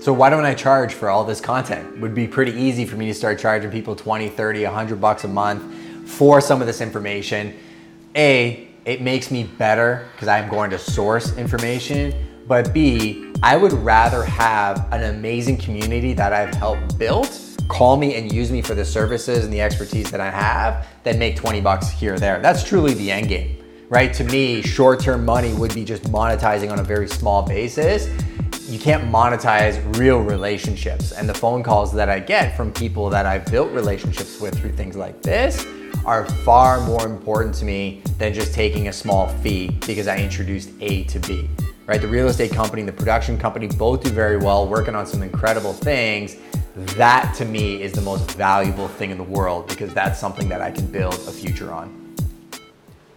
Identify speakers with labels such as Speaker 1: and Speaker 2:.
Speaker 1: So why don't I charge for all this content? It would be pretty easy for me to start charging people 20, 30, 100 bucks a month for some of this information. A, it makes me better because I'm going to source information. But B, I would rather have an amazing community that I've helped build call me and use me for the services and the expertise that I have than make 20 bucks here or there. That's truly the end game, right? To me, short term money would be just monetizing on a very small basis you can't monetize real relationships. And the phone calls that I get from people that I've built relationships with through things like this are far more important to me than just taking a small fee because I introduced A to B. Right? The real estate company, the production company both do very well, working on some incredible things. That to me is the most valuable thing in the world because that's something that I can build a future on.